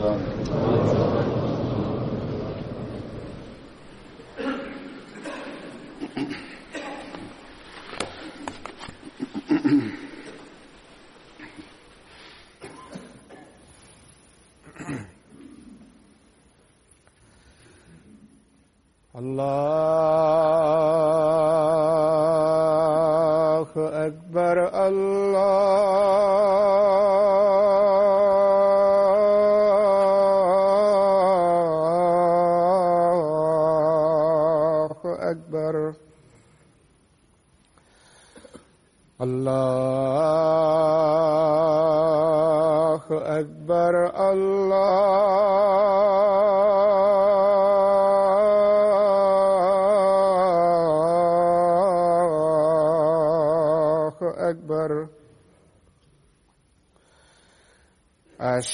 Amin.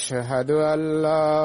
أشهد أن لا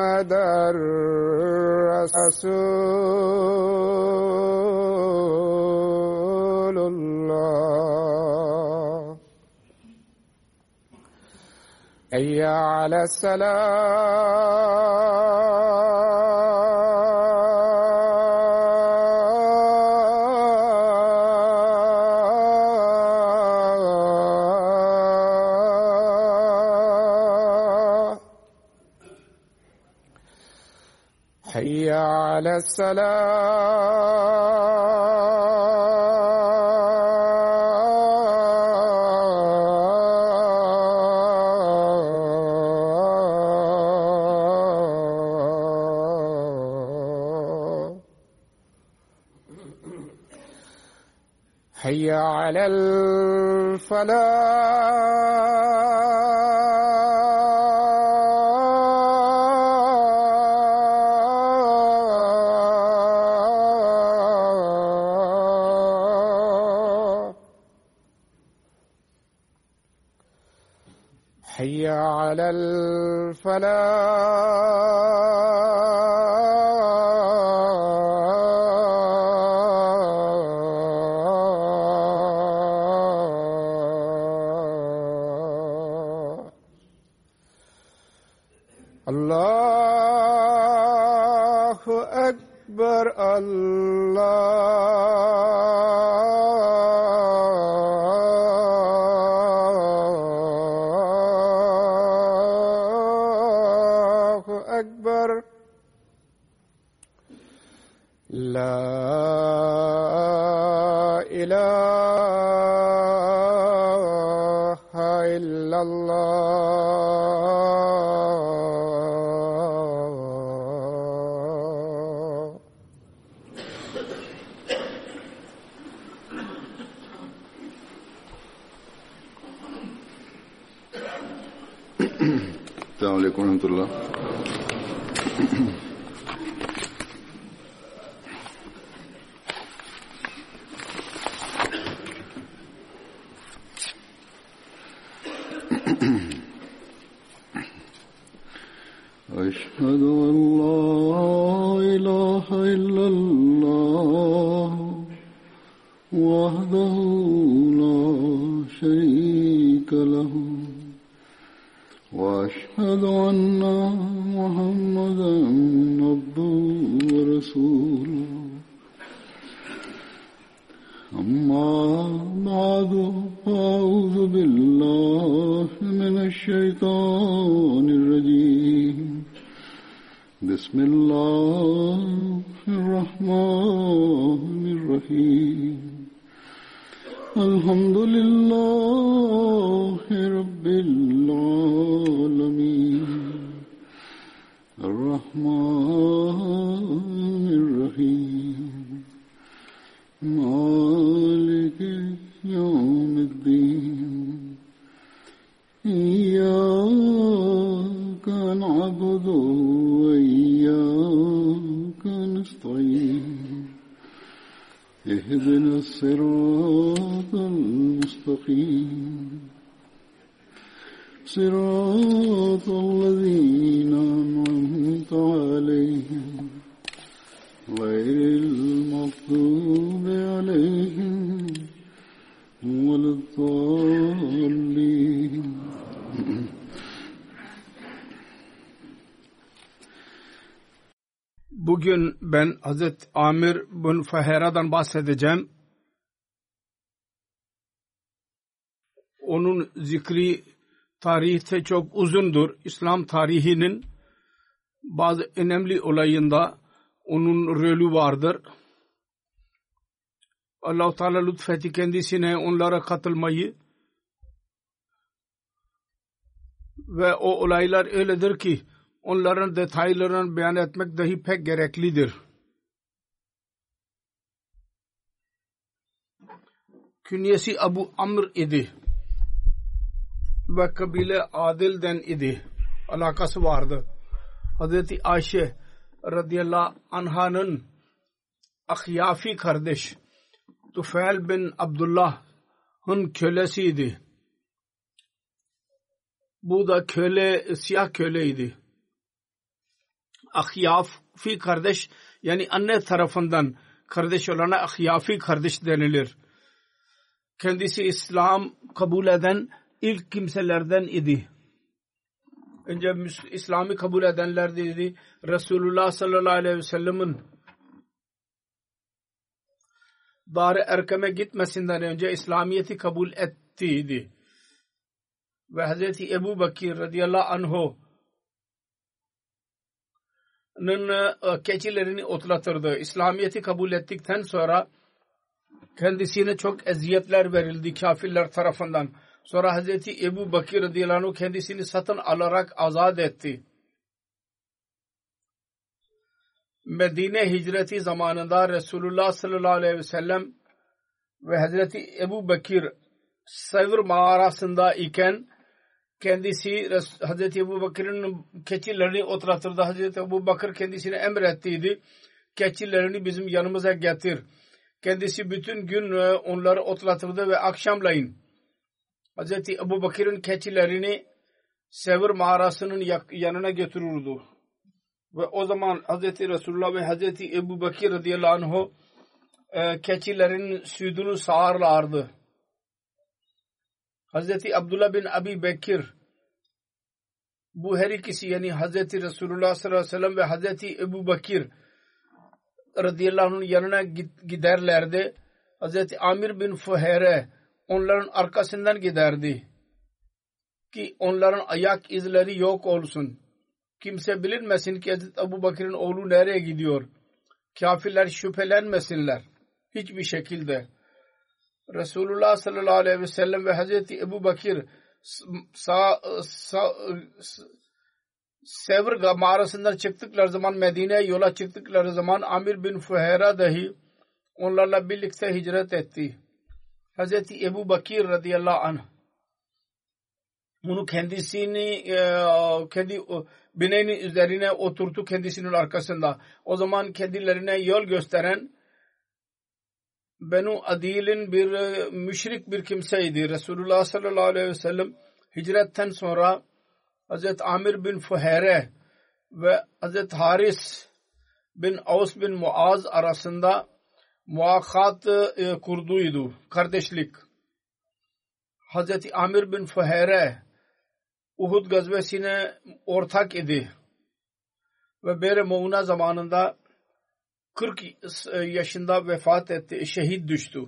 محمدا رسول الله. حي على السلام على السلام. حي على الفلاح. حي على الفلاح. عبده ورسوله أما Amir bin Fahera'dan bahsedeceğim. Onun zikri tarihte çok uzundur. İslam tarihinin bazı önemli olayında onun rolü vardır. Allah-u Teala lütfetti kendisine onlara katılmayı ve o olaylar öyledir ki onların detaylarını beyan etmek dahi pek gereklidir. Künyesi Abu Amr idi ve kabile Adil'den idi. Alakası vardı. Hazreti Ayşe radıyallahu anh'ın ahyafi kardeş Tufel bin Abdullah'ın kölesiydi. Bu da köle, siyah köleydi. Ahyafi kardeş yani anne tarafından kardeş olana ahyafi kardeş denilir. Kendisi İslam kabul eden ilk kimselerden idi. Önce İslam'ı kabul edenler dedi. Resulullah sallallahu aleyhi ve sellem'in dar erkeme gitmesinden önce İslamiyet'i kabul ettiydi. Ve Hz. Ebu Bakir radıyallahu anh'u keçilerini otlatırdı. İslamiyet'i kabul ettikten sonra kendisine çok eziyetler verildi kafirler tarafından. Sonra Hazreti Ebu Bakir radıyallahu anh kendisini satın alarak azat etti. Medine hicreti zamanında Resulullah sallallahu aleyhi ve sellem ve Hazreti Ebu Bakir Sevr mağarasında iken kendisi Hazreti Ebu Bakır'ın keçilerini oturtırdı. Hazreti Ebu Bakır kendisine emrettiydi. Keçilerini bizim yanımıza getir. Kendisi bütün gün onları otlatırdı ve akşamlayın Hazreti Ebu Bakır'ın keçilerini Sevr mağarasının yanına götürürdü. Ve o zaman Hazreti Resulullah ve Hazreti Ebu Bakır radıyallahu anh e, keçilerin sütünü sağarlardı. Hazreti Abdullah bin Abi Bekir bu her ikisi yani Hazreti Resulullah sallallahu aleyhi ve sellem ve Hazreti Ebu Bakir radıyallahu anh'ın yanına giderlerdi. Hazreti Amir bin Fuhere onların arkasından giderdi. Ki onların ayak izleri yok olsun. Kimse bilinmesin ki Hazreti Ebu Bakır'ın oğlu nereye gidiyor. Kafirler şüphelenmesinler. Hiçbir şekilde. Resulullah sallallahu aleyhi ve sellem ve Hazreti Ebu Bakır sağ, sağ, Sevr mağarasından çıktıkları zaman Medine'ye yola çıktıkları zaman Amir bin Fuhera dahi onlarla birlikte hicret etti. Hazreti Ebu Bakir radıyallahu anh bunu kendisini e, kendi bineğinin üzerine oturttu kendisinin arkasında. O zaman kendilerine yol gösteren Benu Adil'in bir e, müşrik bir kimseydi. Resulullah sallallahu aleyhi ve sellem hicretten sonra Hazreti Amir bin Fuhere ve Hazreti Haris bin Aus bin Muaz arasında muakkat e, kurduydu. Kardeşlik. Hazreti Amir bin Fuhere Uhud gazvesine ortak idi. Ve Bere Moğuna zamanında 40 yaşında vefat etti. Şehit düştü.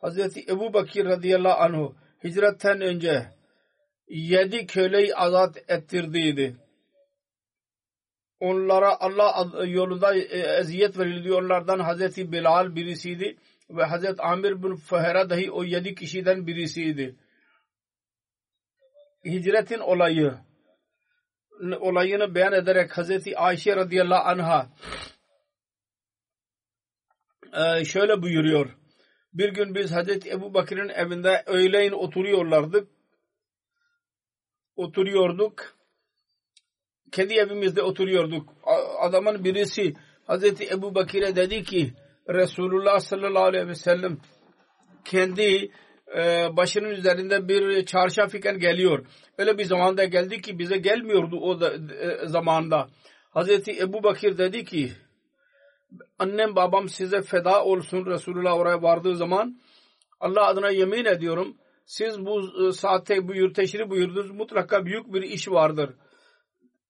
Hazreti Ebu Bakir radıyallahu anh hicretten önce yedi köleyi azat ettirdiydi. Onlara Allah yolunda e, eziyet verildi. Onlardan Hazreti Bilal birisiydi ve Hazreti Amir bin Fahera dahi o yedi kişiden birisiydi. Hicretin olayı olayını beyan ederek Hazreti Ayşe radıyallahu anha e, şöyle buyuruyor. Bir gün biz Hazreti Ebu Bakır'ın evinde öğleyin oturuyorlardık. Oturuyorduk. Kendi evimizde oturuyorduk. Adamın birisi Hazreti Ebu Bakir'e dedi ki Resulullah sallallahu aleyhi ve sellem kendi e, başının üzerinde bir çarşaf iken geliyor. Öyle bir zamanda geldi ki bize gelmiyordu o da, e, zamanda. Hazreti Ebu Bakir dedi ki annem babam size feda olsun Resulullah oraya vardığı zaman Allah adına yemin ediyorum siz bu e, saatte buyur teşrif buyurdunuz mutlaka büyük bir iş vardır.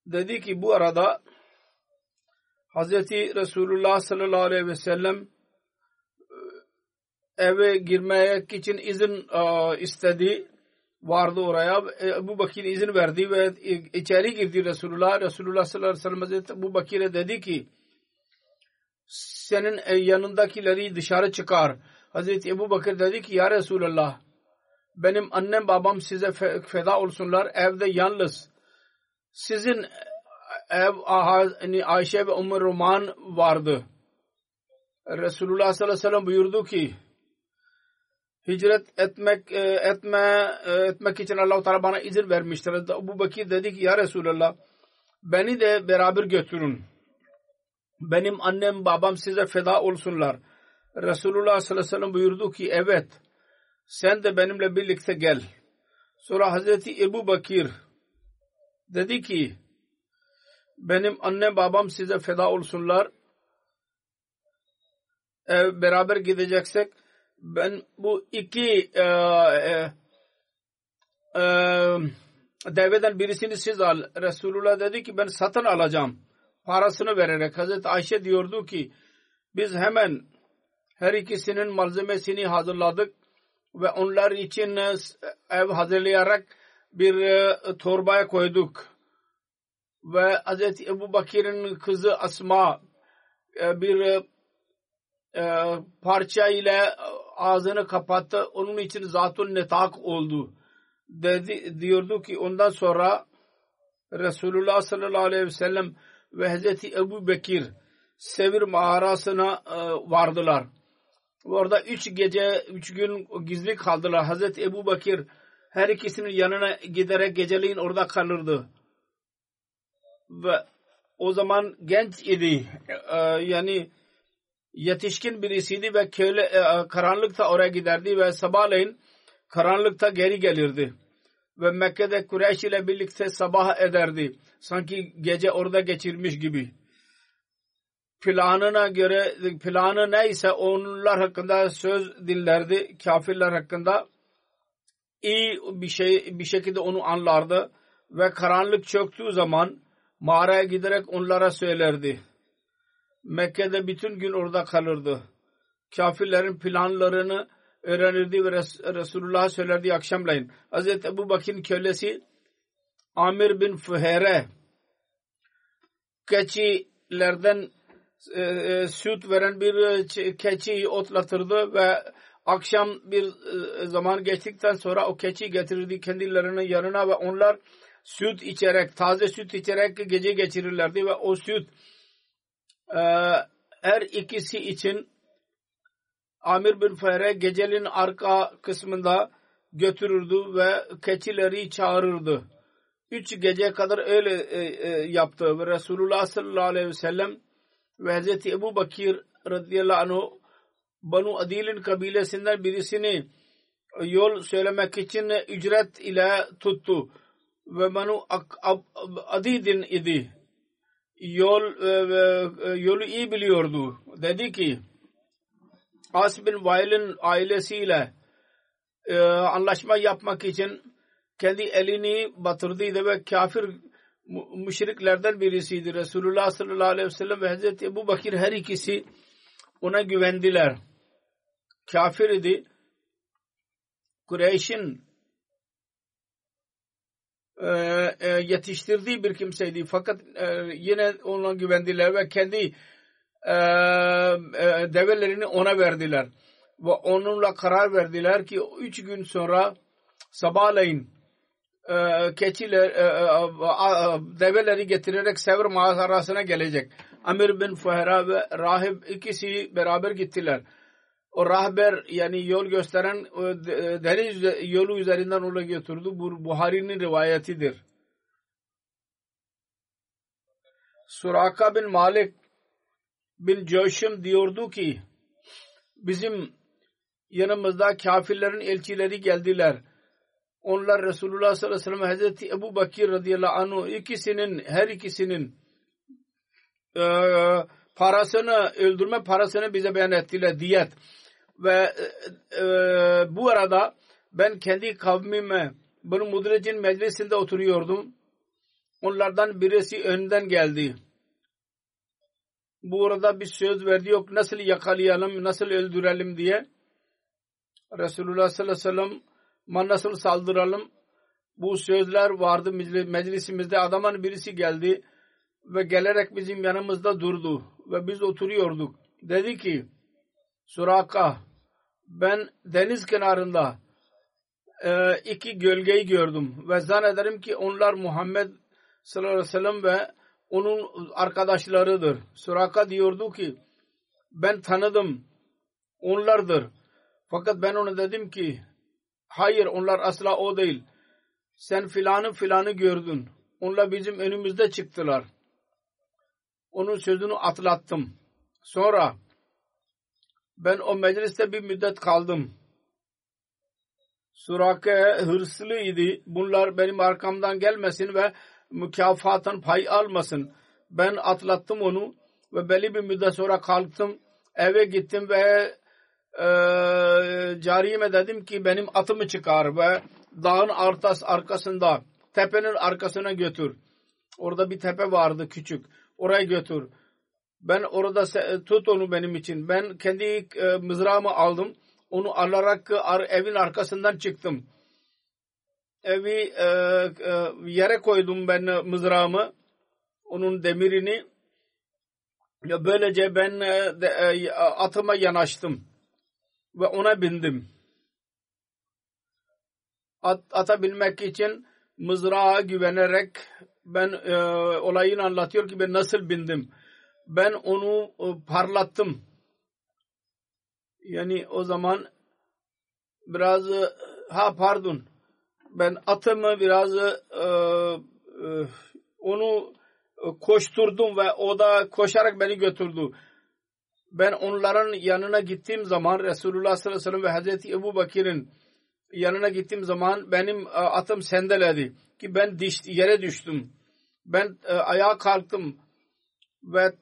Dedi ki bu arada Hazreti Resulullah sallallahu aleyhi ve sellem eve girmek için izin e, istedi vardı oraya. Bu Bakir izin verdi ve içeri girdi Resulullah. Resulullah sallallahu aleyhi ve sellem Hazreti Ebu Bakir'e dedi ki senin yanındakileri dışarı çıkar. Hazreti Ebu Bakır dedi ki ya Resulullah benim annem babam size feda olsunlar evde yalnız sizin ev Ayşe ve Umar Roman vardı. Resulullah sallallahu aleyhi ve sellem buyurdu ki hicret etmek e, etme e, etmek için Allah Teala bana izin vermiştir. Ebu Bakir dedi ki ya Resulallah beni de beraber götürün. Benim annem babam size feda olsunlar. Resulullah sallallahu aleyhi ve sellem buyurdu ki evet sen de benimle birlikte gel. Sonra Hazreti Ebu Bakir dedi ki benim annem babam size feda olsunlar. E, beraber gideceksek ben bu iki e, e, e, deveden birisini siz al. Resulullah dedi ki ben satın alacağım. Parasını vererek. Hazreti Ayşe diyordu ki biz hemen her ikisinin malzemesini hazırladık ve onlar için ev hazırlayarak bir e, torbaya koyduk. Ve Hazreti Ebu Bakir'in kızı Asma e, bir e, parça ile ağzını kapattı. Onun için zatun netak oldu. Dedi, diyordu ki ondan sonra Resulullah sallallahu aleyhi ve sellem ve Hazreti Ebu Bekir Sevir mağarasına e, vardılar. Orada üç gece, üç gün gizli kaldılar. Hazreti Ebu Bekir her ikisinin yanına giderek geceleyin orada kalırdı. Ve o zaman genç idi. E, yani yetişkin birisiydi ve köle e, karanlıkta oraya giderdi ve sabahleyin karanlıkta geri gelirdi. Ve Mekke'de Kureyş ile birlikte sabah ederdi. Sanki gece orada geçirmiş gibi. Planına göre planı neyse onlar hakkında söz dinlerdi. Kafirler hakkında iyi bir şey bir şekilde onu anlardı ve karanlık çöktüğü zaman mağaraya giderek onlara söylerdi Mekke'de bütün gün orada kalırdı. Kafirlerin planlarını öğrenirdi ve Resulullah söylerdi akşamleyin. Hz. Ebu Bakir'in kölesi Amir bin Fuhere keçilerden e, e, süt veren bir e, keçiyi otlatırdı ve akşam bir zaman geçtikten sonra o keçi getirirdi kendilerinin yanına ve onlar süt içerek, taze süt içerek gece geçirirlerdi ve o süt her ikisi için Amir bin Fehre gecenin arka kısmında götürürdü ve keçileri çağırırdı. Üç gece kadar öyle e, e, yaptı ve Resulullah sallallahu aleyhi ve sellem ve Hz. Ebu Bakir radıyallahu anh Banu Adil'in kabilesinden birisini yol söylemek için ücret ile tuttu ve Banu Adid'in idi yol e, e, yolu iyi biliyordu. Dedi ki As bin Vail'in ailesiyle e, anlaşma yapmak için kendi elini batırdıydı ve kafir müşriklerden birisiydi. Resulullah sallallahu aleyhi ve sellem ve Hazreti Ebu Bakir her ikisi ona güvendiler. Kafir idi Kureyş'in e, e, yetiştirdiği bir kimseydi. Fakat e, yine ona güvendiler ve kendi e, e, develerini ona verdiler. Ve onunla karar verdiler ki üç gün sonra sabahleyin keçiler e, e, develeri getirerek Sevr mağarasına gelecek. Amir bin Fuhera ve rahip ikisi beraber gittiler. O rahber yani yol gösteren deniz yolu üzerinden onu götürdü. Bu Buhari'nin rivayetidir. Suraka bin Malik bin Coşum diyordu ki bizim yanımızda kafirlerin elçileri geldiler onlar Resulullah sallallahu aleyhi ve sellem Hazreti Ebu Bakir radıyallahu anh ikisinin her ikisinin e, parasını öldürme parasını bize beyan ettiler diyet. Ve e, e, bu arada ben kendi kavmime bunu Mudrec'in meclisinde oturuyordum. Onlardan birisi önden geldi. Bu arada bir söz verdi yok nasıl yakalayalım nasıl öldürelim? diye. Resulullah sallallahu aleyhi ve sellem nasıl saldıralım bu sözler vardı meclisimizde adamın birisi geldi ve gelerek bizim yanımızda durdu ve biz oturuyorduk. Dedi ki Suraka ben deniz kenarında e, iki gölgeyi gördüm ve zannederim ki onlar Muhammed sallallahu aleyhi ve sellem ve onun arkadaşlarıdır. Suraka diyordu ki ben tanıdım onlardır. Fakat ben ona dedim ki Hayır onlar asla o değil. Sen filanı filanı gördün. Onlar bizim önümüzde çıktılar. Onun sözünü atlattım. Sonra ben o mecliste bir müddet kaldım. Surake hırslıydı. Bunlar benim arkamdan gelmesin ve mükafatın pay almasın. Ben atlattım onu ve belli bir müddet sonra kalktım. Eve gittim ve e, cariyeme dedim ki benim atımı çıkar ve dağın artas arkasında tepenin arkasına götür. Orada bir tepe vardı küçük. Oraya götür. Ben orada tut onu benim için. Ben kendi e, mızrağımı aldım. Onu alarak evin arkasından çıktım. Evi e, e, yere koydum ben mızrağımı. Onun demirini. Böylece ben e, de, e, atıma yanaştım ve ona bindim. At, ata binmek için mızrağa güvenerek ben e, olayını anlatıyor ki ben nasıl bindim. Ben onu e, parlattım. Yani o zaman biraz e, ha pardon ben atımı biraz e, e, onu koşturdum ve o da koşarak beni götürdü ben onların yanına gittiğim zaman Resulullah sallallahu aleyhi ve sellem ve Hazreti Ebu Bakir'in yanına gittiğim zaman benim e, atım sendeledi ki ben diş, yere düştüm. Ben e, ayağa kalktım ve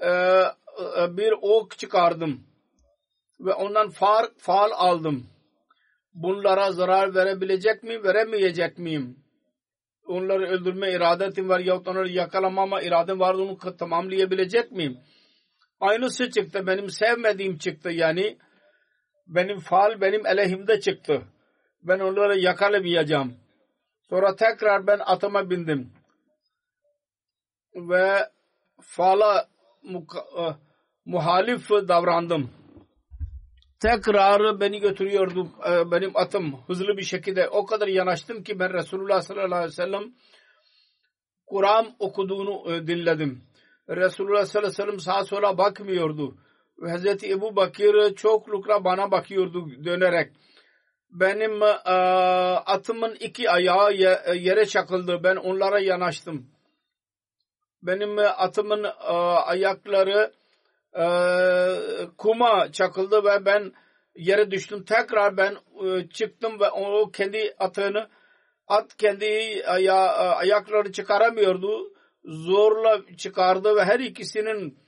e, e, bir ok çıkardım ve ondan far, faal aldım. Bunlara zarar verebilecek miyim, veremeyecek miyim? Onları öldürme iradetim var yahut onları yakalamama iradem var onu tamamlayabilecek miyim? Aynısı çıktı. Benim sevmediğim çıktı yani. Benim faal benim aleyhimde çıktı. Ben onları yakalamayacağım. Sonra tekrar ben atıma bindim. Ve faala e, muhalif davrandım. Tekrar beni götürüyordu e, benim atım hızlı bir şekilde. O kadar yanaştım ki ben Resulullah sallallahu aleyhi ve sellem Kur'an okuduğunu e, dinledim. Resulullah sallallahu aleyhi ve sellem sağa sola bakmıyordu. Hazreti Ebu Bakir çoklukla bana bakıyordu dönerek. Benim e, atımın iki ayağı yere çakıldı. Ben onlara yanaştım. Benim atımın e, ayakları e, kuma çakıldı ve ben yere düştüm. Tekrar ben e, çıktım ve o kendi atını at kendi aya, ayakları çıkaramıyordu zorla çıkardı ve her ikisinin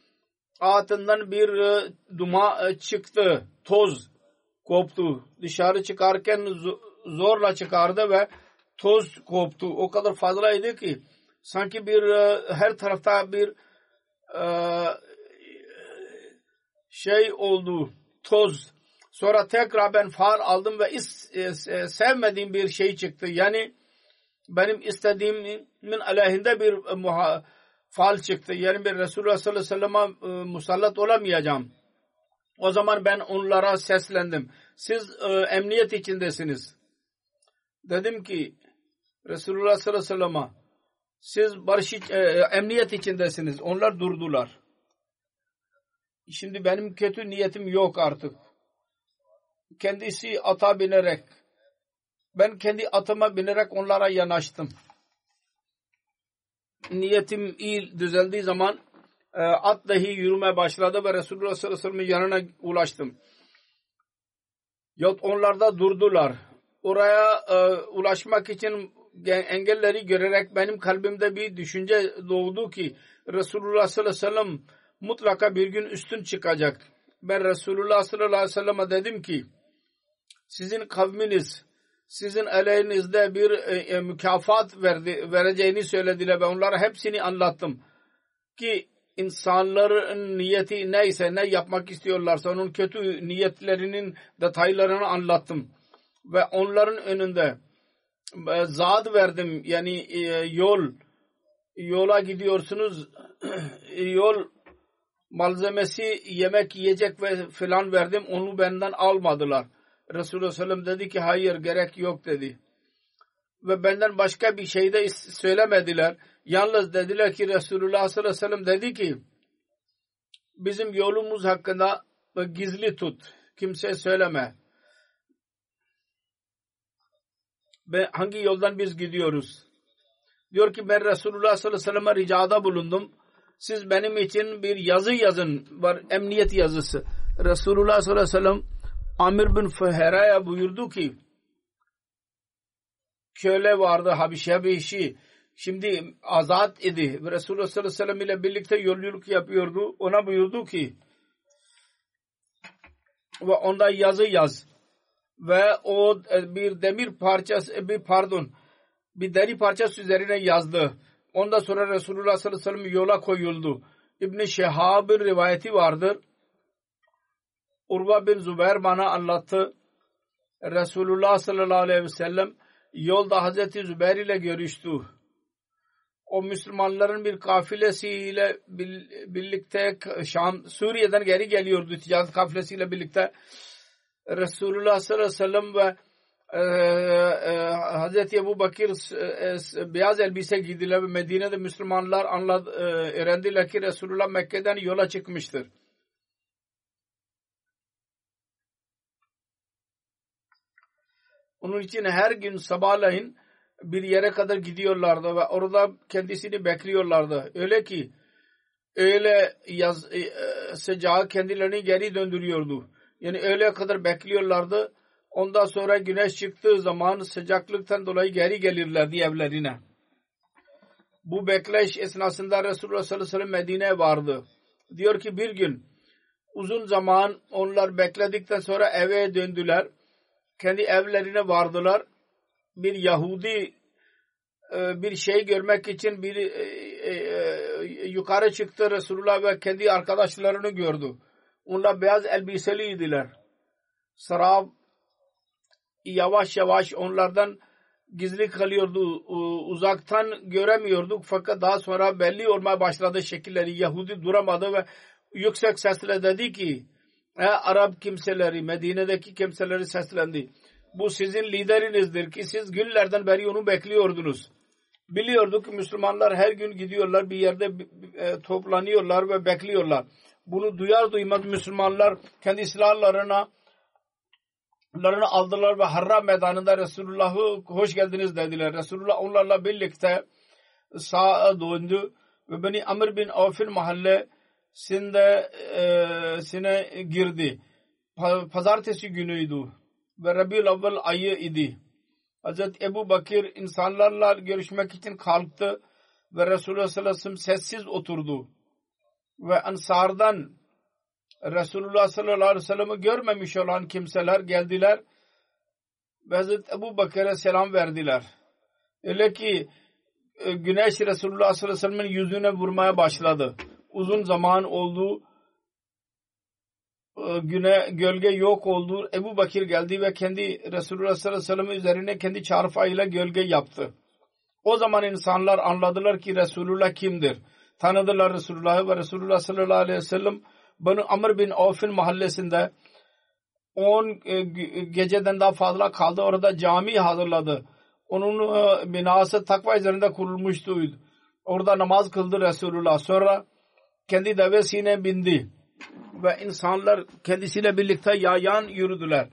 altından bir e, duma e, çıktı. Toz koptu. Dışarı çıkarken zorla çıkardı ve toz koptu. O kadar fazlaydı ki sanki bir e, her tarafta bir şey oldu. Toz. Sonra tekrar ben far aldım ve is sevmediğim bir şey çıktı. Yani benim istediğimin aleyhinde bir muha, faal çıktı. Yani ben Resulullah sallallahu aleyhi ve sellem'e musallat olamayacağım. O zaman ben onlara seslendim. Siz e, emniyet içindesiniz. Dedim ki Resulullah sallallahu aleyhi ve sellem'e siz barış e, emniyet içindesiniz. Onlar durdular. Şimdi benim kötü niyetim yok artık. Kendisi ata binerek ben kendi atıma binerek onlara yanaştım. Niyetim iyi düzeldiği zaman e, at dahi yürümeye başladı ve Resulullah sallallahu aleyhi ve sellem'in yanına ulaştım. Yok onlar da durdular. Oraya e, ulaşmak için engelleri görerek benim kalbimde bir düşünce doğdu ki Resulullah sallallahu aleyhi ve sellem mutlaka bir gün üstün çıkacak. Ben Resulullah sallallahu aleyhi ve sellem'e dedim ki sizin kavminiz sizin aleyhinizde bir e, e, mükafat verdi, vereceğini söylediler. Ve onlara hepsini anlattım. Ki insanların niyeti neyse ne yapmak istiyorlarsa onun kötü niyetlerinin detaylarını anlattım. Ve onların önünde e, zat verdim. Yani e, yol yola gidiyorsunuz. Yol malzemesi yemek yiyecek ve filan verdim. Onu benden almadılar Resulullah sellem dedi ki hayır gerek yok dedi. Ve benden başka bir şey de söylemediler. Yalnız dediler ki Resulullah sallallahu aleyhi ve sellem dedi ki bizim yolumuz hakkında gizli tut. Kimseye söyleme. Ve hangi yoldan biz gidiyoruz? Diyor ki ben Resulullah sallallahu aleyhi ve sellem'e ricada bulundum. Siz benim için bir yazı yazın. Var emniyet yazısı. Resulullah sallallahu aleyhi ve sellem Amir bin Fuhera'ya buyurdu ki köle vardı Habişi Habişi şimdi azat idi ve Resulullah sallallahu aleyhi ve sellem ile birlikte yolculuk yapıyordu. Ona buyurdu ki ve onda yazı yaz ve o bir demir parçası bir pardon bir deri parçası üzerine yazdı. Ondan sonra Resulullah sallallahu aleyhi ve sellem yola koyuldu. İbn-i Şehab'ın rivayeti vardır. Urva bin Zübeyir bana anlattı. Resulullah sallallahu aleyhi ve sellem yolda Hazreti Zübeyir ile görüştü. O Müslümanların bir kafilesiyle birlikte Şam, Suriye'den geri geliyordu ticaret kafilesiyle birlikte. Resulullah sallallahu aleyhi ve sellem ve e, e, Hazreti Ebu Bakir e, beyaz elbise giydiler ve Medine'de Müslümanlar anladı, e, öğrendiler ki Resulullah Mekke'den yola çıkmıştır. Onun için her gün sabahleyin bir yere kadar gidiyorlardı ve orada kendisini bekliyorlardı. Öyle ki öyle yaz, e, e, sıcağı kendilerini geri döndürüyordu. Yani öyle kadar bekliyorlardı. Ondan sonra güneş çıktığı zaman sıcaklıktan dolayı geri gelirlerdi evlerine. Bu bekleş esnasında Resulullah sallallahu aleyhi ve sellem Medine'ye vardı. Diyor ki bir gün uzun zaman onlar bekledikten sonra eve döndüler kendi evlerine vardılar. Bir Yahudi e, bir şey görmek için bir e, e, yukarı çıktı Resulullah ve kendi arkadaşlarını gördü. Onlar beyaz elbiseliydiler. Sarab yavaş yavaş onlardan gizli kalıyordu. Uzaktan göremiyorduk fakat daha sonra belli olmaya başladı şekilleri. Yahudi duramadı ve yüksek sesle dedi ki Ey Arap kimseleri, Medine'deki kimseleri seslendi. Bu sizin liderinizdir ki siz günlerden beri onu bekliyordunuz. Biliyorduk ki Müslümanlar her gün gidiyorlar bir yerde e, toplanıyorlar ve bekliyorlar. Bunu duyar duymaz Müslümanlar kendi silahlarına aldılar ve Harra meydanında Resulullah'ı hoş geldiniz dediler. Resulullah onlarla birlikte sağa döndü ve Beni Amr bin Avf'in mahalle sinde e, sine girdi. Pazartesi günüydü ve Rabiul Avval ayı idi. Hazreti Ebu Bakir insanlarla görüşmek için kalktı ve Resulullah sallallahu aleyhi ve sellem sessiz oturdu. Ve Ansar'dan Resulullah sallallahu aleyhi ve sellem'i görmemiş olan kimseler geldiler ve Hazreti Ebu Bakır'a selam verdiler. Öyle ki e, güneş Resulullah sallallahu aleyhi ve sellem'in yüzüne vurmaya başladı uzun zaman oldu. e, güne gölge yok oldu. Ebu Bakir geldi ve kendi Resulullah sallallahu aleyhi ve sellem üzerine kendi çarpayıyla gölge yaptı. O zaman insanlar anladılar ki Resulullah kimdir. Tanıdılar Resulullah'ı ve Resulullah sallallahu aleyhi ve sellem Banu Amr bin Avf'in mahallesinde 10 e, geceden daha fazla kaldı. Orada cami hazırladı. Onun e, binası takva üzerinde kurulmuştu. Orada namaz kıldı Resulullah. Sonra kendi devesine bindi. Ve insanlar kendisiyle birlikte yayan yürüdüler.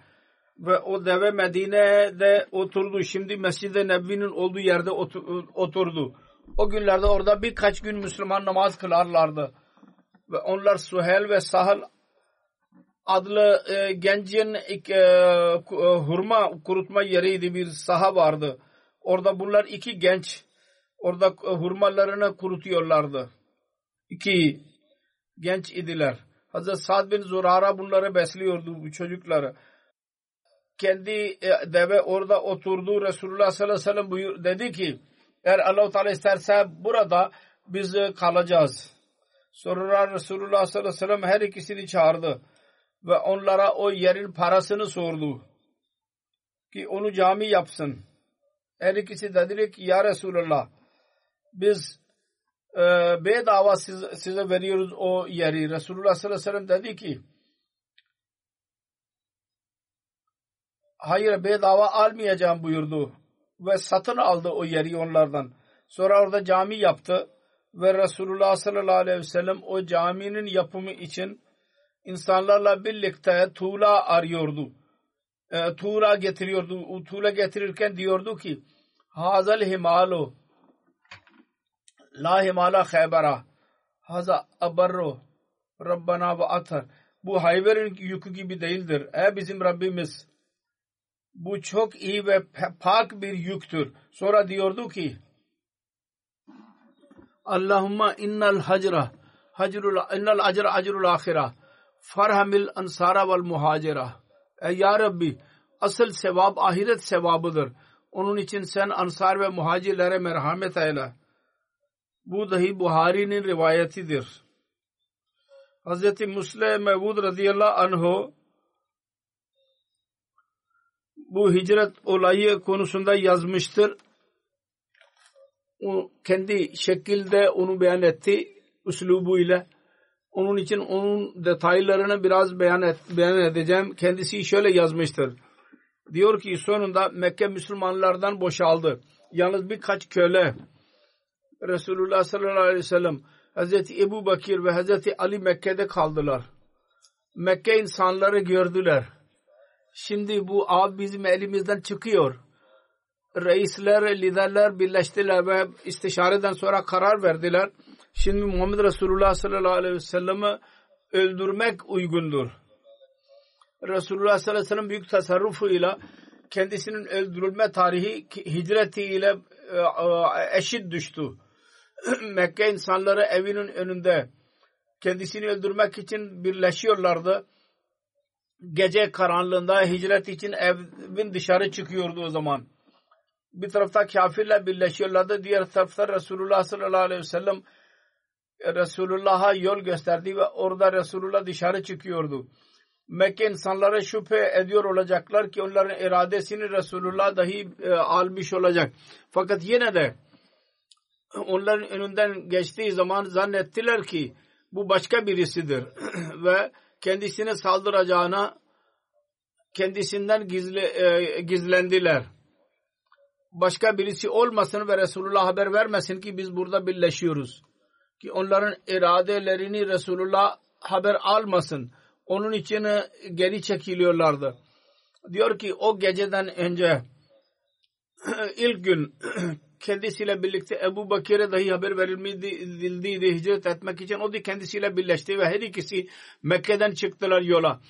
Ve o deve Medine'de oturdu. Şimdi Mescid-i Nebi'nin olduğu yerde oturdu. O günlerde orada birkaç gün Müslüman namaz kılarlardı. Ve onlar Suhel ve Sahel adlı e, gencin e, e, hurma kurutma yeriydi bir saha vardı. Orada bunlar iki genç orada e, hurmalarını kurutuyorlardı. İki genç idiler. Hazreti Sa'd bin Zurara bunları besliyordu bu çocukları. Kendi e, deve orada oturdu. Resulullah sallallahu aleyhi ve sellem buyur, dedi ki eğer Allah-u Teala isterse burada biz kalacağız. Sonra Resulullah sallallahu aleyhi ve sellem her ikisini çağırdı ve onlara o yerin parasını sordu ki onu cami yapsın. Her ikisi dediler ki ya Resulullah biz e, bedava size, size veriyoruz o yeri. Resulullah sallallahu aleyhi ve sellem dedi ki hayır bedava almayacağım buyurdu ve satın aldı o yeri onlardan. Sonra orada cami yaptı ve Resulullah sallallahu aleyhi ve sellem o caminin yapımı için insanlarla birlikte tuğla arıyordu. E, tuğla getiriyordu. O tuğla getirirken diyordu ki Hazal himalu La himala khaybara Haza abarro Rabbana ve atar Bu hayverin yükü gibi değildir. Ey bizim Rabbimiz bu çok iyi ve pak bir yüktür. Sonra diyordu ki Allahumma innal hacra hacrul innal acra acrul ahira farhamil ansara vel muhacira. Ey ya Rabbi asıl sevap ahiret sevabıdır. Onun için sen ansar ve muhacirlere merhamet eyle. Bu dahi Buhari'nin rivayetidir. Hz. Muslim Mevud radıyallahu anh'u bu hicret olayı konusunda yazmıştır. O kendi şekilde onu beyan etti üslubuyla. Onun için onun detaylarını biraz beyan, et, beyan edeceğim. Kendisi şöyle yazmıştır. Diyor ki sonunda Mekke Müslümanlardan boşaldı. Yalnız birkaç köle Resulullah sallallahu aleyhi ve sellem Hazreti Ebu Bakir ve Hazreti Ali Mekke'de kaldılar. Mekke insanları gördüler. Şimdi bu av bizim elimizden çıkıyor. Reisler, liderler birleştiler ve istişareden sonra karar verdiler. Şimdi Muhammed Resulullah sallallahu aleyhi ve sellem'i öldürmek uygundur. Resulullah sallallahu aleyhi ve sellem büyük tasarrufuyla kendisinin öldürülme tarihi hicreti ile e, e, eşit düştü. Mekke insanları evinin önünde kendisini öldürmek için birleşiyorlardı. Gece karanlığında hicret için evin dışarı çıkıyordu o zaman. Bir tarafta kafirle birleşiyorlardı. Diğer tarafta Resulullah sallallahu aleyhi ve sellem Resulullah'a yol gösterdi ve orada Resulullah dışarı çıkıyordu. Mekke insanlara şüphe ediyor olacaklar ki onların iradesini Resulullah dahi e, almış olacak. Fakat yine de onların önünden geçtiği zaman zannettiler ki bu başka birisidir ve kendisine saldıracağına kendisinden gizli, e, gizlendiler. Başka birisi olmasın ve Resulullah haber vermesin ki biz burada birleşiyoruz. Ki onların iradelerini Resulullah haber almasın onun için e, geri çekiliyorlardı. Diyor ki o geceden önce ilk gün kendisiyle birlikte Ebu Bakir'e dahi haber verilmedi hicret etmek için. O da kendisiyle birleşti ve her ikisi Mekke'den çıktılar yola.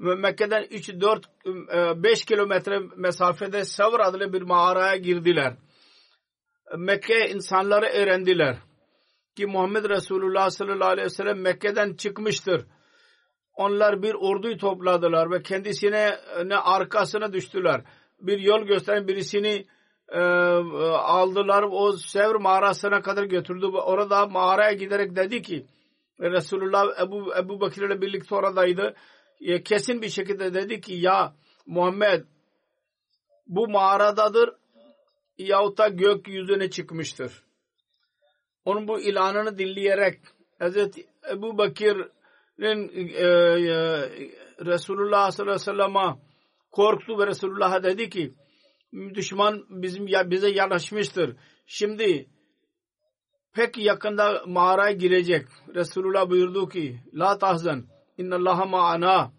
Ve Mekke'den 3-4-5 e, kilometre mesafede Savr adlı bir mağaraya girdiler. Mekke insanları öğrendiler ki Muhammed Resulullah sallallahu aleyhi ve sellem Mekke'den çıkmıştır onlar bir orduyu topladılar ve kendisine ne arkasına düştüler. Bir yol gösteren birisini e, aldılar. O Sevr mağarasına kadar götürdü. Orada mağaraya giderek dedi ki Resulullah Ebu, Ebu Bakir ile birlikte oradaydı. e, kesin bir şekilde dedi ki ya Muhammed bu mağaradadır yahut da gökyüzüne çıkmıştır. Onun bu ilanını dinleyerek Hazreti Ebu Bakir'in e, e, Resulullah sallallahu aleyhi ve sellem'e korktu ve Resulullah'a dedi ki düşman bizim ya bize yanaşmıştır. Şimdi pek yakında mağaraya girecek. Resulullah buyurdu ki La tahzan innallaha ma'ana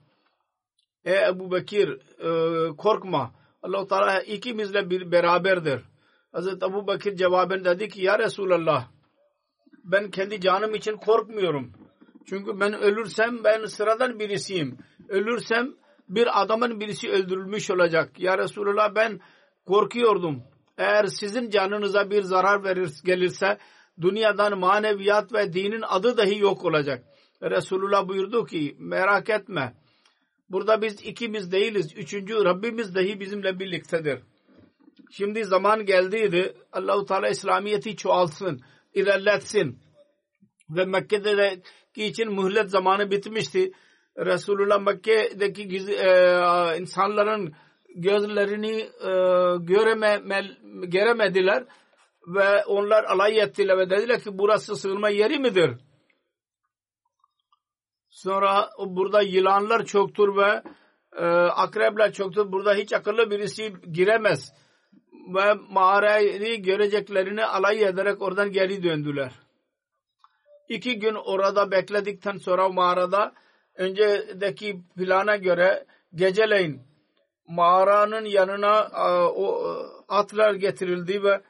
Ey Ebu Bekir e, korkma. allah Teala ikimizle bir beraberdir. Hazreti Ebu Bekir cevaben dedi ki Ya Resulallah ben kendi canım için korkmuyorum. Çünkü ben ölürsem ben sıradan birisiyim. Ölürsem bir adamın birisi öldürülmüş olacak. Ya Resulallah ben korkuyordum. Eğer sizin canınıza bir zarar verir, gelirse dünyadan maneviyat ve dinin adı dahi yok olacak. Resulullah buyurdu ki merak etme. Burada biz ikimiz değiliz. Üçüncü Rabbimiz dahi bizimle birliktedir. Şimdi zaman geldiydi. Allahu Teala İslamiyeti çoğalsın, ilerletsin. Ve Mekke'de için mühlet zamanı bitmişti. Resulullah Mekke'deki e, insanların gözlerini e, göreme, göremediler ve onlar alay ettiler ve dediler ki burası sığınma yeri midir? Sonra burada yılanlar çoktur ve e, akrepler çoktur. Burada hiç akıllı birisi giremez. Ve mağarayı göreceklerini alay ederek oradan geri döndüler. İki gün orada bekledikten sonra mağarada öncedeki plana göre geceleyin mağaranın yanına o atlar getirildi ve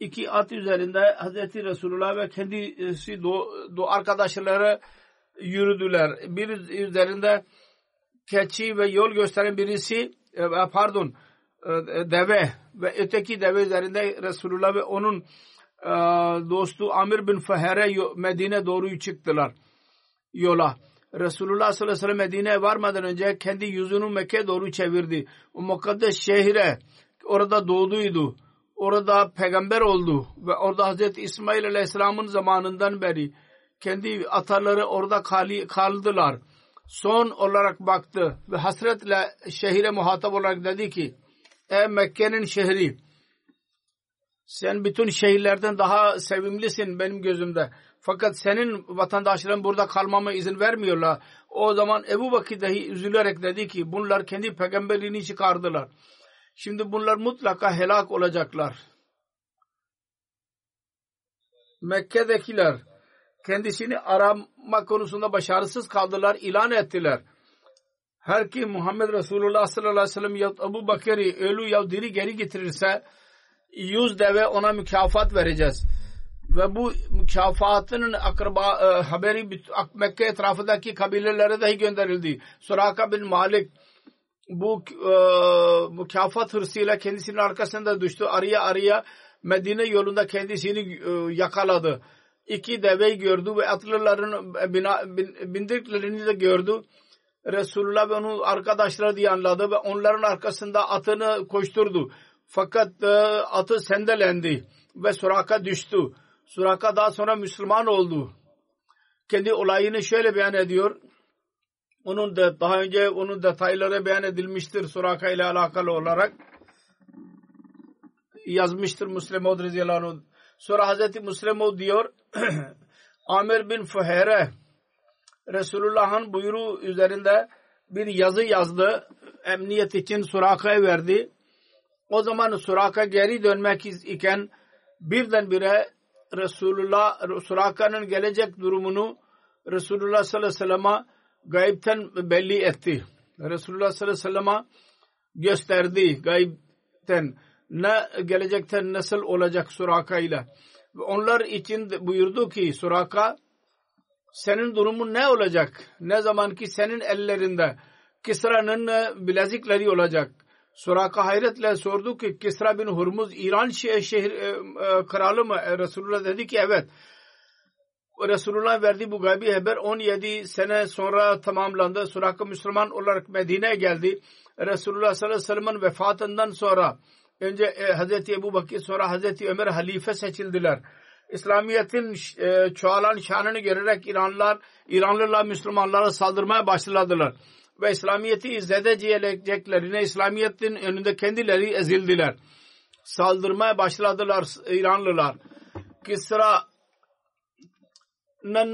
iki at üzerinde Hazreti Resulullah ve kendisi do, do arkadaşları yürüdüler. Bir üzerinde keçi ve yol gösteren birisi e, pardon e, deve ve öteki deve üzerinde Resulullah ve onun e, dostu Amir bin Fehere Medine doğru çıktılar yola. Resulullah sallallahu aleyhi ve sellem Medine'ye varmadan önce kendi yüzünü Mekke doğru çevirdi. O mukaddes şehre orada doğduydu. Orada peygamber oldu ve orada Hazreti İsmail aleyhisselamın zamanından beri kendi ataları orada kaldılar. Son olarak baktı ve hasretle şehire muhatap olarak dedi ki Ey Mekke'nin şehri sen bütün şehirlerden daha sevimlisin benim gözümde. Fakat senin vatandaşların burada kalmama izin vermiyorlar. O zaman Ebu Bakir dahi üzülerek dedi ki bunlar kendi peygamberliğini çıkardılar. Şimdi bunlar mutlaka helak olacaklar. Mekke'dekiler kendisini arama konusunda başarısız kaldılar, ilan ettiler. Her kim Muhammed Resulullah sallallahu aleyhi ve sellem ya Ebu Bakır'ı ölü ya diri geri getirirse yüz deve ona mükafat vereceğiz. Ve bu mükafatının akraba e, haberi Mekke etrafındaki kabilelere dahi gönderildi. Suraka bin Malik bu e, mükafat hırsıyla kendisinin arkasında düştü. Araya araya Medine yolunda kendisini e, yakaladı. İki deveyi gördü ve atlıların bina, bin, bindirdiklerini de gördü. Resulullah ve onun arkadaşları diye anladı ve onların arkasında atını koşturdu. Fakat e, atı sendelendi ve Suraka düştü. Suraka daha sonra Müslüman oldu. Kendi olayını şöyle beyan ediyor. Onun da daha önce onun detayları beyan edilmiştir Suraka ile alakalı olarak. Yazmıştır Müslim Maud radıyallahu anh. Sonra Hazreti Müslim diyor Amir bin Fuhere Resulullah'ın buyruğu üzerinde bir yazı yazdı. Emniyet için Suraka'ya verdi. O zaman Suraka geri dönmek iken birdenbire Resulullah Suraka'nın gelecek durumunu Resulullah sallallahu aleyhi ve sellem'e gayipten belli etti. Resulullah sallallahu aleyhi ve sellem'e gösterdi gayipten ne gelecekten nasıl olacak Suraka ile. Onlar için buyurdu ki Suraka senin durumun ne olacak? Ne zaman ki senin ellerinde Kisra'nın bilezikleri olacak. Suraka hayretle sordu ki Kisra bin Hurmuz İran şehir e, e, kralı mı? E, Resulullah dedi ki evet. Resulullah verdi bu gaybi haber 17 sene sonra tamamlandı. Suraka Müslüman olarak Medine'ye geldi. Resulullah sallallahu aleyhi ve sellem'in vefatından sonra önce e, Hazreti Ebu Bakir sonra Hazreti Ömer halife seçildiler. İslamiyet'in e, çoğalan şanını görerek İranlılar, İranlılar Müslümanlara saldırmaya başladılar. Ve İslamiyet'i zedeceyeceklerine İslamiyet'in önünde kendileri ezildiler. Saldırmaya başladılar İranlılar. Kisra'nın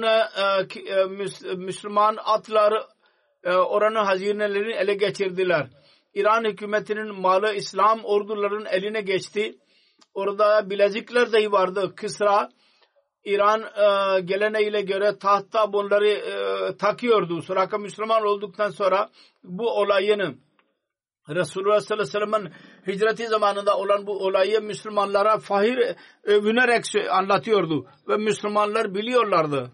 e, e, Müslüman atları e, oranın hazinelerini ele geçirdiler. İran hükümetinin malı İslam orduların eline geçti Orada bilezikler dahi vardı. Kısra İran e, geleneğiyle göre tahta bunları e, takıyordu. Suraka Müslüman olduktan sonra bu olayını Resulullah sallallahu aleyhi ve sellem'in hicreti zamanında olan bu olayı Müslümanlara fahir övünerek anlatıyordu. Ve Müslümanlar biliyorlardı.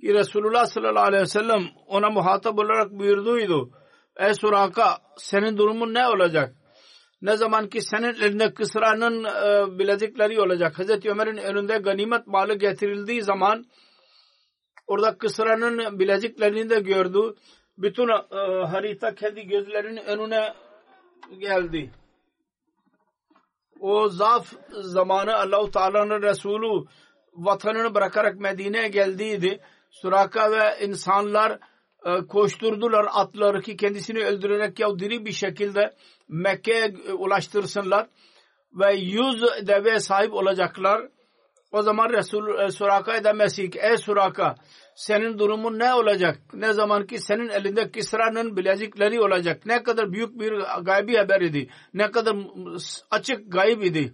Ki Resulullah sallallahu aleyhi ve sellem ona muhatap olarak buyurduydu. Ey Suraka senin durumun ne olacak? Ne zaman ki senin elinde kısranın e, bilezikleri olacak. Hazreti Ömer'in önünde ganimet malı getirildiği zaman orada kısranın bileziklerini de gördü. Bütün e, harita kendi gözlerinin önüne geldi. O zaf zamanı Allahu Teala'nın Resulü vatanını bırakarak Medine'ye geldiydi. Suraka ve insanlar koşturdular atları ki kendisini öldürerek ya diri bir şekilde Mekke'ye ulaştırsınlar ve yüz deve sahip olacaklar. O zaman Resul e, Suraka'ya demesi ki ey Suraka senin durumun ne olacak? Ne zaman ki senin elinde Kisra'nın bilezikleri olacak. Ne kadar büyük bir gaybi haber idi. Ne kadar açık gayb idi.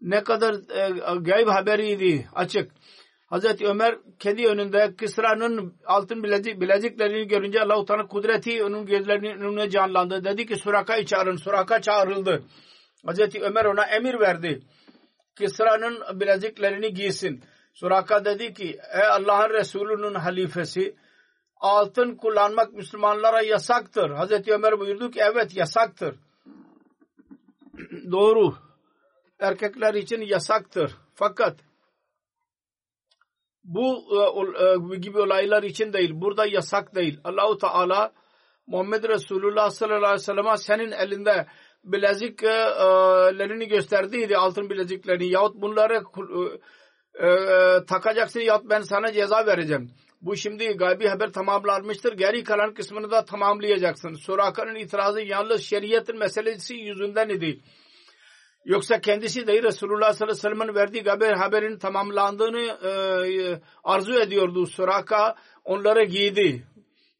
Ne kadar e, gayb haberiydi açık. Hazreti Ömer kendi önünde Kisra'nın altın bilezik, bileziklerini görünce Allah-u Teala kudreti onun gözlerinin önüne canlandı. Dedi ki Suraka'yı çağırın. Suraka çağrıldı. Hazreti Ömer ona emir verdi. Kisra'nın bileziklerini giysin. Suraka dedi ki ey Allah'ın Resulü'nün halifesi altın kullanmak Müslümanlara yasaktır. Hazreti Ömer buyurdu ki evet yasaktır. Doğru. Erkekler için yasaktır. Fakat bu e, e, gibi olaylar için değil. Burada yasak değil. Allahu Teala Muhammed Resulullah sallallahu aleyhi ve sellem'e senin elinde bileziklerini gösterdiydi. Altın bileziklerini yahut bunları e, e, takacaksın yahut ben sana ceza vereceğim. Bu şimdi gaybi haber tamamlanmıştır. Geri kalan kısmını da tamamlayacaksın. Suraka'nın itirazı yalnız şeriatın meselesi yüzünden idi. Yoksa kendisi de Resulullah sallallahu aleyhi ve sellem'in verdiği haber, haberin tamamlandığını e, arzu ediyordu. Suraka onlara giydi.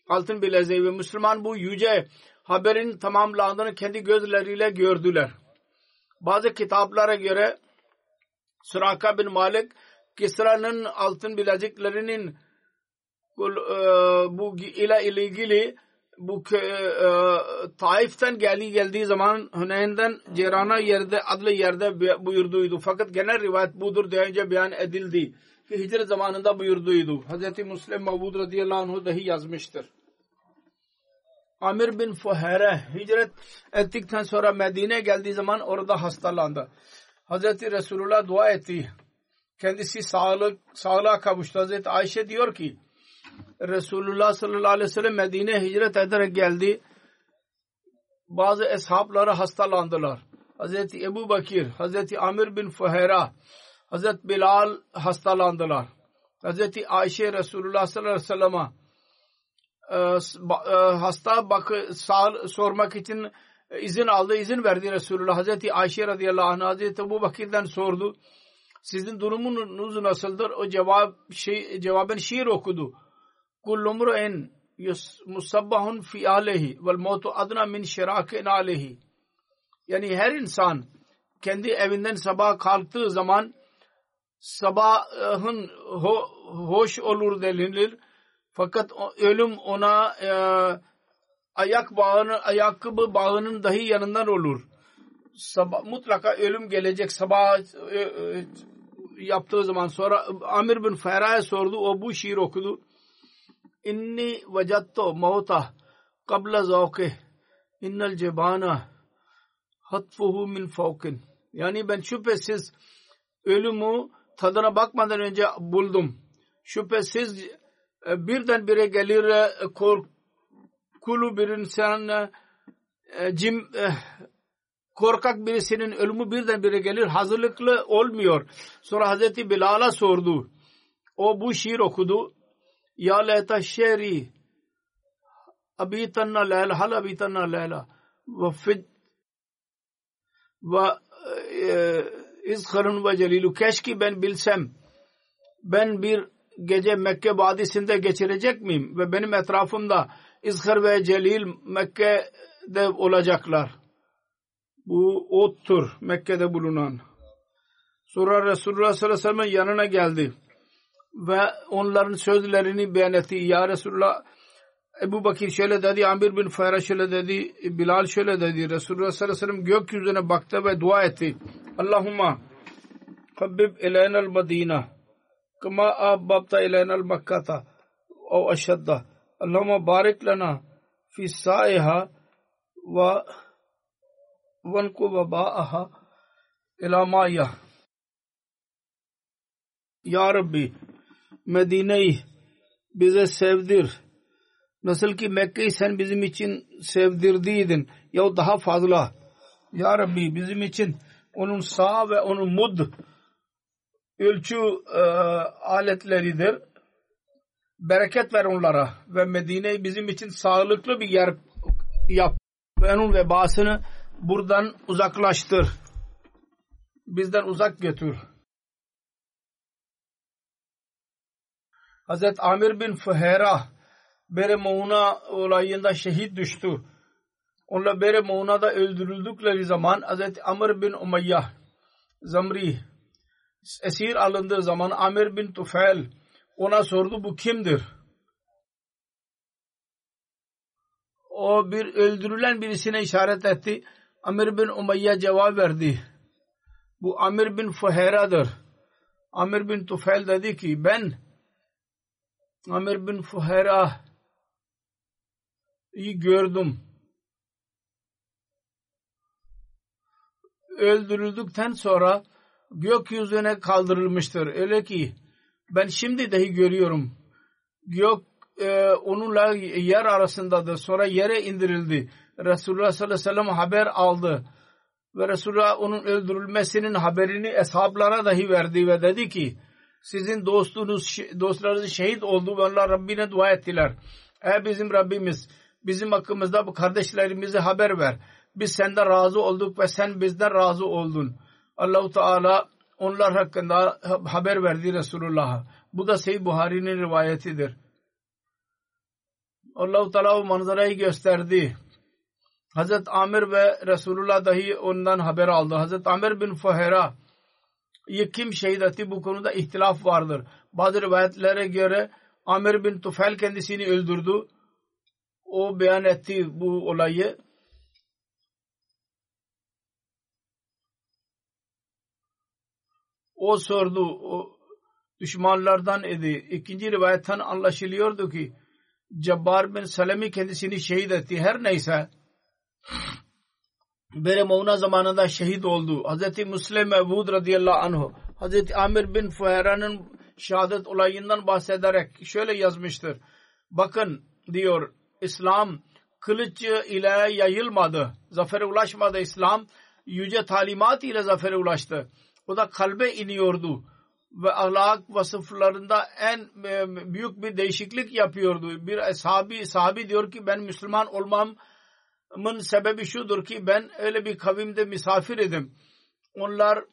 Altın bileziği ve Müslüman bu yüce haberin tamamlandığını kendi gözleriyle gördüler. Bazı kitaplara göre Suraka bin Malik Kisra'nın altın bileziklerinin e, bu ile ilgili bu e, Taif'ten geldiği geldiği zaman Hüneyn'den Cerana yerde adlı yerde buyurduydu. Fakat genel rivayet budur deyince beyan edildi. Ki hicret zamanında buyurduydu. Hz. Müslim Mavud radıyallahu anh dahi yazmıştır. Amir bin Fuhere hicret ettikten sonra Medine'ye geldiği zaman orada hastalandı. Hz. Resulullah dua etti. Kendisi sağlık, sağlığa kavuştu. Hz. Ayşe diyor ki Resulullah sallallahu aleyhi ve sellem Medine'ye hicret ederek geldi. Bazı eshabları hastalandılar. Hazreti Ebu Bakir, Hazreti Amir bin Fuhera, Hazreti Bilal hastalandılar. Hazreti Ayşe Resulullah sallallahu aleyhi ve sellem'e e, hasta bakı sormak için izin aldı, izin verdi Resulullah. Hazreti Ayşe radıyallahu anh Hazreti Ebu Bakir'den sordu. Sizin durumunuz nasıldır? O cevap şey, cevaben şiir okudu kullu mru'in musabbahun fi alehi vel mautu adna min şirakin alehi yani her insan kendi evinden sabah kalktığı zaman sabahın ho, hoş olur denilir. Fakat ölüm ona e, ayak bağını, ayakkabı bağının dahi yanından olur. Sabah, mutlaka ölüm gelecek sabah e, e, yaptığı zaman sonra Amir bin Ferah'a sordu. O bu şiir okudu inni vajatto mauta qabla zavke innel cebana hatfuhu min fawkin yani ben şüphesiz ölümü tadına bakmadan önce buldum. Şüphesiz e, birden bire gelir e, korkulu bir insan e, cim korkak birisinin ölümü birdenbire gelir hazırlıklı olmuyor. Sonra Hazreti Bilal'a sordu. O bu şiir okudu. Ya leta şeri abitanna leyla hal abitanna leyla ve fid ve e, izharun ve celilu. Keşke ben bilsem ben bir gece Mekke vadisinde geçirecek miyim? Ve benim etrafımda İzhar ve Celil Mekke'de olacaklar. Bu ottur Mekke'de bulunan. Sonra Resulullah sallallahu aleyhi ve sellem yanına geldi ve onların sözlerini beyan etti. Ya Resulullah Ebu Bakir şöyle dedi, Amir bin Fayra şöyle dedi, Bilal şöyle dedi. Resulullah sallallahu aleyhi ve sellem gökyüzüne baktı ve dua etti. Allahumma habbib ilaynal madina kama abbabta ilaynal makkata o aşadda. Allahumma barik lana fi sa'iha ve vanku veba'aha ila ma'ya. Ya Rabbi Medine'yi bize sevdir. Nasıl ki Mekke'yi sen bizim için sevdirdiydin ya daha fazla. Ya Rabbi bizim için onun sağ ve onun mud ölçü e, aletleridir. Bereket ver onlara ve Medine'yi bizim için sağlıklı bir yer yap ve onun vebasını buradan uzaklaştır. Bizden uzak götür. Hazret Amir bin Fuhera Bere Mauna olayında şehit düştü. Onlar Bere Mauna'da öldürüldükleri zaman Hazret Amr bin Umayya Zamri esir alındığı zaman Amir bin Tufel ona sordu bu kimdir? O bir öldürülen birisine işaret etti. Amir bin Umayya cevap verdi. Bu Amir bin Fuhera'dır. Amir bin Tufel dedi ki ben Amir bin Fuhera'yı gördüm. Öldürüldükten sonra gökyüzüne kaldırılmıştır. Öyle ki ben şimdi dahi görüyorum. Gök e, onunla yer arasındadır. Sonra yere indirildi. Resulullah sallallahu aleyhi ve sellem haber aldı. Ve Resulullah onun öldürülmesinin haberini eshablara dahi verdi ve dedi ki sizin dostunuz, dostlarınız şehit oldu ve onlar Rabbine dua ettiler. Ey bizim Rabbimiz bizim hakkımızda bu kardeşlerimize haber ver. Biz senden razı olduk ve sen bizden razı oldun. Allahu Teala onlar hakkında haber verdi Resulullah'a. Bu da Seyyid Buhari'nin rivayetidir. Allah-u Teala o manzarayı gösterdi. Hazret Amir ve Resulullah dahi ondan haber aldı. Hazret Amir bin Fuhera kim şehit etti bu konuda ihtilaf vardır. Bazı rivayetlere göre Amir bin Tufel kendisini öldürdü. O beyan etti bu olayı. O sordu. O düşmanlardan idi. İkinci rivayetten anlaşılıyordu ki Cabbar bin Salemi kendisini şehit etti. Her neyse Bere Mauna zamanında şehit oldu. Hz. Müslim Mevud radıyallahu anh Hz. Amir bin Fuhera'nın şehadet olayından bahsederek şöyle yazmıştır. Bakın diyor İslam kılıç ile yayılmadı. Zafere ulaşmadı İslam. Yüce talimat ile zafere ulaştı. O da kalbe iniyordu ve ahlak vasıflarında en büyük bir değişiklik yapıyordu. Bir sahabi, sahabi diyor ki ben Müslüman olmamın sebebi şudur ki ben öyle bir kavimde misafir idim. Onlar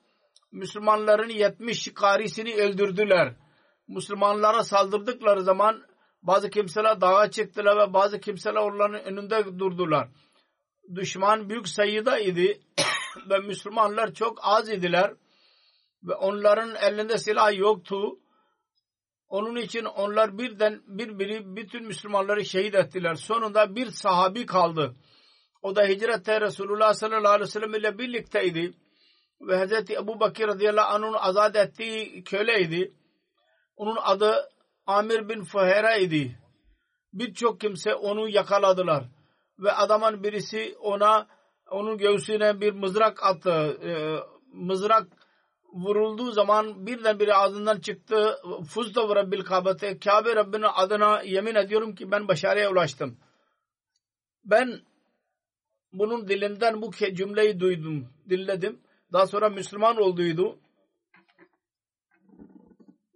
Müslümanların 70 karisini öldürdüler. Müslümanlara saldırdıkları zaman bazı kimseler dağa çıktılar ve bazı kimseler onların önünde durdular. Düşman büyük sayıda idi ve Müslümanlar çok az idiler ve onların elinde silah yoktu. Onun için onlar birden birbiri bütün Müslümanları şehit ettiler. Sonunda bir sahabi kaldı. O da hicrette Resulullah sallallahu aleyhi ve sellem ile birlikteydi. Ve Hz. Ebu Bakir radıyallahu anh'ın azat ettiği köleydi. Onun adı Amir bin Fuhera idi. Birçok kimse onu yakaladılar. Ve adamın birisi ona onun göğsüne bir mızrak attı. Ee, mızrak vurulduğu zaman birdenbire ağzından çıktı. Fuzda Rabbil Kabe'te Kabe Rabbinin adına yemin ediyorum ki ben başarıya ulaştım. Ben bunun dilinden bu cümleyi duydum, dinledim. Daha sonra Müslüman olduydu.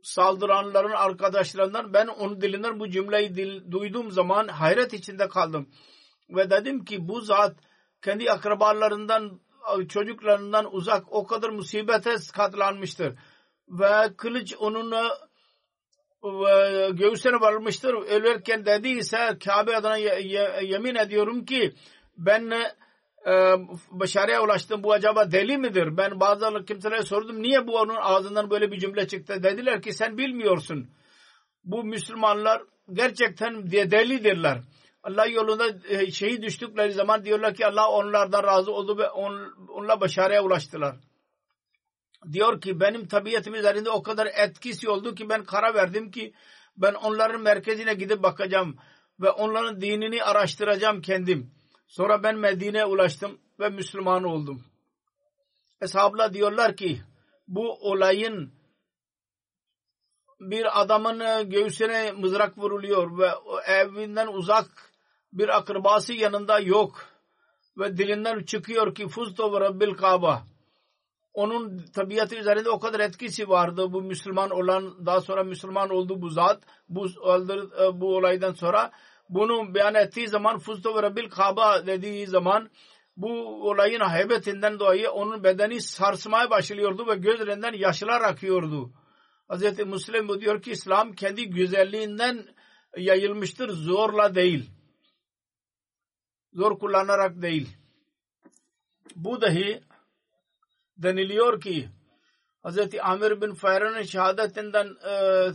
Saldıranların arkadaşlarından ben onun dilinden bu cümleyi dil, duyduğum zaman hayret içinde kaldım. Ve dedim ki bu zat kendi akrabalarından çocuklarından uzak o kadar musibete katlanmıştır. Ve kılıç onun göğsüne varmıştır. Ölürken dediyse Kabe adına yemin ediyorum ki ben e, başarıya ulaştım. Bu acaba deli midir? Ben bazı kimselere sordum. Niye bu onun ağzından böyle bir cümle çıktı? Dediler ki sen bilmiyorsun. Bu Müslümanlar gerçekten delidirler. Allah yolunda e, şehit düştükleri zaman diyorlar ki Allah onlardan razı oldu ve on, onunla başarıya ulaştılar. Diyor ki benim tabiatım üzerinde o kadar etkisi oldu ki ben karar verdim ki ben onların merkezine gidip bakacağım ve onların dinini araştıracağım kendim. Sonra ben Medine'ye ulaştım ve Müslüman oldum. Eshabla diyorlar ki bu olayın bir adamın göğsüne mızrak vuruluyor ve evinden uzak bir akrabası yanında yok ve dilinden çıkıyor ki ve rabbil kaba onun tabiatı üzerinde o kadar etkisi vardı bu Müslüman olan daha sonra Müslüman oldu bu zat bu, bu olaydan sonra bunu beyan ettiği zaman fuzto ve rabbil kaba dediği zaman bu olayın heybetinden dolayı onun bedeni sarsmaya başlıyordu ve gözlerinden yaşlar akıyordu. Hz. Müslim bu diyor ki İslam kendi güzelliğinden yayılmıştır zorla değil zor kullanarak değil. Bu dahi deniliyor ki Hz. Amir bin Fayran'ın şehadetinden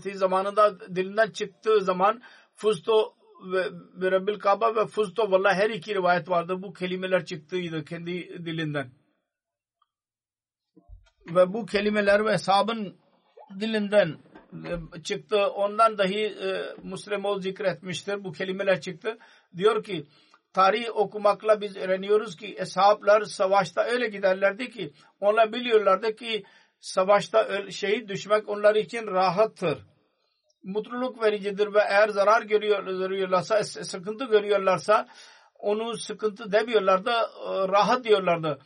e, zamanında dilinden çıktığı zaman Fusto ve, Rabbil Kaaba ve Fusto valla her iki rivayet vardı. Bu kelimeler çıktıydı kendi dilinden. Ve bu kelimeler ve hesabın dilinden e, çıktı. Ondan dahi e, Müslim zikretmiştir. Bu kelimeler çıktı. Diyor ki tarih okumakla biz öğreniyoruz ki eshablar savaşta öyle giderlerdi ki onlar biliyorlardı ki savaşta şehit düşmek onlar için rahattır. Mutluluk vericidir ve eğer zarar görüyorlarsa, sıkıntı görüyorlarsa onu sıkıntı demiyorlardı, e, rahat diyorlardı.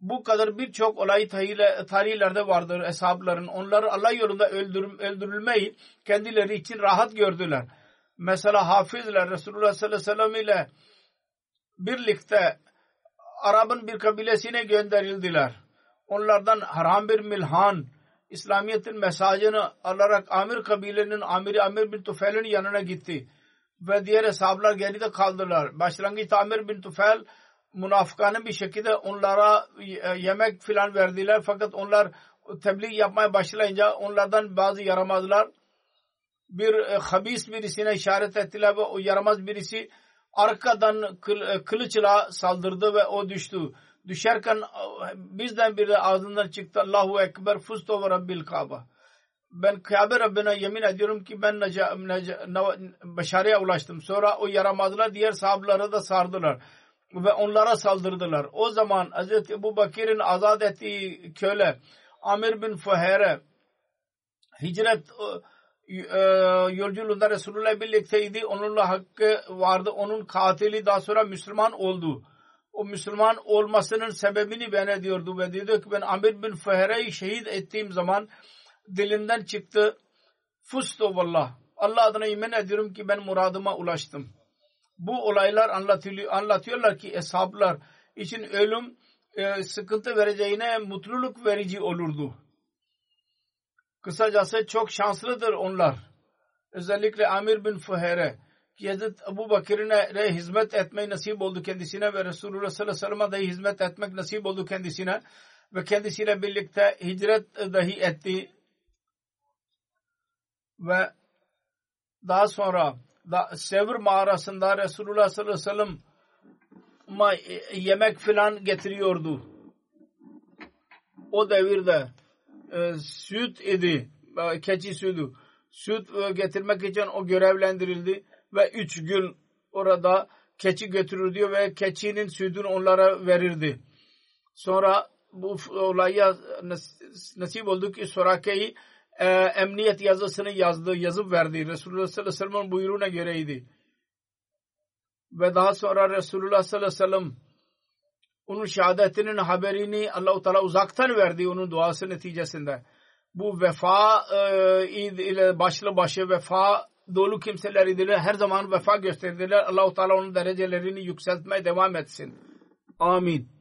Bu kadar birçok olay tarihlerde vardır hesapların. Onlar Allah yolunda öldürülmeyi kendileri için rahat gördüler. Mesela hafizler Resulullah sallallahu aleyhi ve sellem ile birlikte Arap'ın bir kabilesine gönderildiler. Onlardan haram bir milhan İslamiyet'in mesajını alarak Amir kabilenin Amiri Amir bin Tufel'in yanına gitti. Ve diğer hesaplar geride kaldılar. Başlangıçta Amir bin Tufel münafıkanın bir şekilde onlara yemek filan verdiler. Fakat onlar tebliğ yapmaya başlayınca onlardan bazı yaramazlar bir e, habis birisine işaret ettiler ve o yaramaz birisi arkadan e, kılıçla saldırdı ve o düştü. Düşerken bizden biri ağzından çıktı Allahu Ekber fusto ve Rabbil Kaaba. Ben Kabe Rabbine yemin ediyorum ki ben neca, neca, başarıya ulaştım. Sonra o yaramazlar diğer sahabeleri da sardılar. Ve onlara saldırdılar. O zaman Hz. Ebu Bakir'in azat ettiği köle Amir bin Fuhere hicret e, yolculuğunda Resulullah birlikteydi. Onunla hakkı vardı. Onun katili daha sonra Müslüman oldu. O Müslüman olmasının sebebini ben ediyordu ve dedi ki ben Amir bin Fehre'yi şehit ettiğim zaman dilimden çıktı. Fusto vallah. Allah adına yemin ediyorum ki ben muradıma ulaştım. Bu olaylar anlatıyor, anlatıyorlar ki eshablar için ölüm e, sıkıntı vereceğine mutluluk verici olurdu. Kısacası çok şanslıdır onlar. Özellikle Amir bin Fuhere Hazreti Ebu Bakir'e hizmet etmeyi nasip oldu kendisine ve Resulullah sallallahu aleyhi ve sellem'e dahi hizmet etmek nasip oldu kendisine ve kendisiyle birlikte hicret dahi etti ve daha sonra da Sevr mağarasında Resulullah sallallahu aleyhi ve sellem yemek filan getiriyordu. O devirde e, süt idi. E, keçi sütü. Süt e, getirmek için o görevlendirildi ve üç gün orada keçi götürürdü ve keçinin sütünü onlara verirdi. Sonra bu olaya nasip oldu ki Sorake'yi e, emniyet yazısını yazdı, yazıp verdi. Resulullah sallallahu aleyhi ve sellem'in buyruğuna göreydi. Ve daha sonra Resulullah sallallahu aleyhi ve sellem onun şehadetinin haberini Allah-u Teala uzaktan verdi onun duası neticesinde. Bu vefa e, ile başlı başı vefa dolu kimseler idiler. Her zaman vefa gösterdiler. Allah-u Teala onun derecelerini yükseltmeye devam etsin. Amin.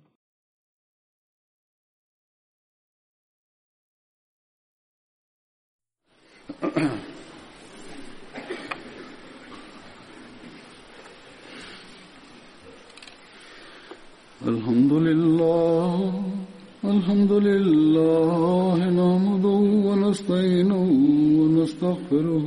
الحمد لله الحمد لله نحمده ونستعينه ونستغفره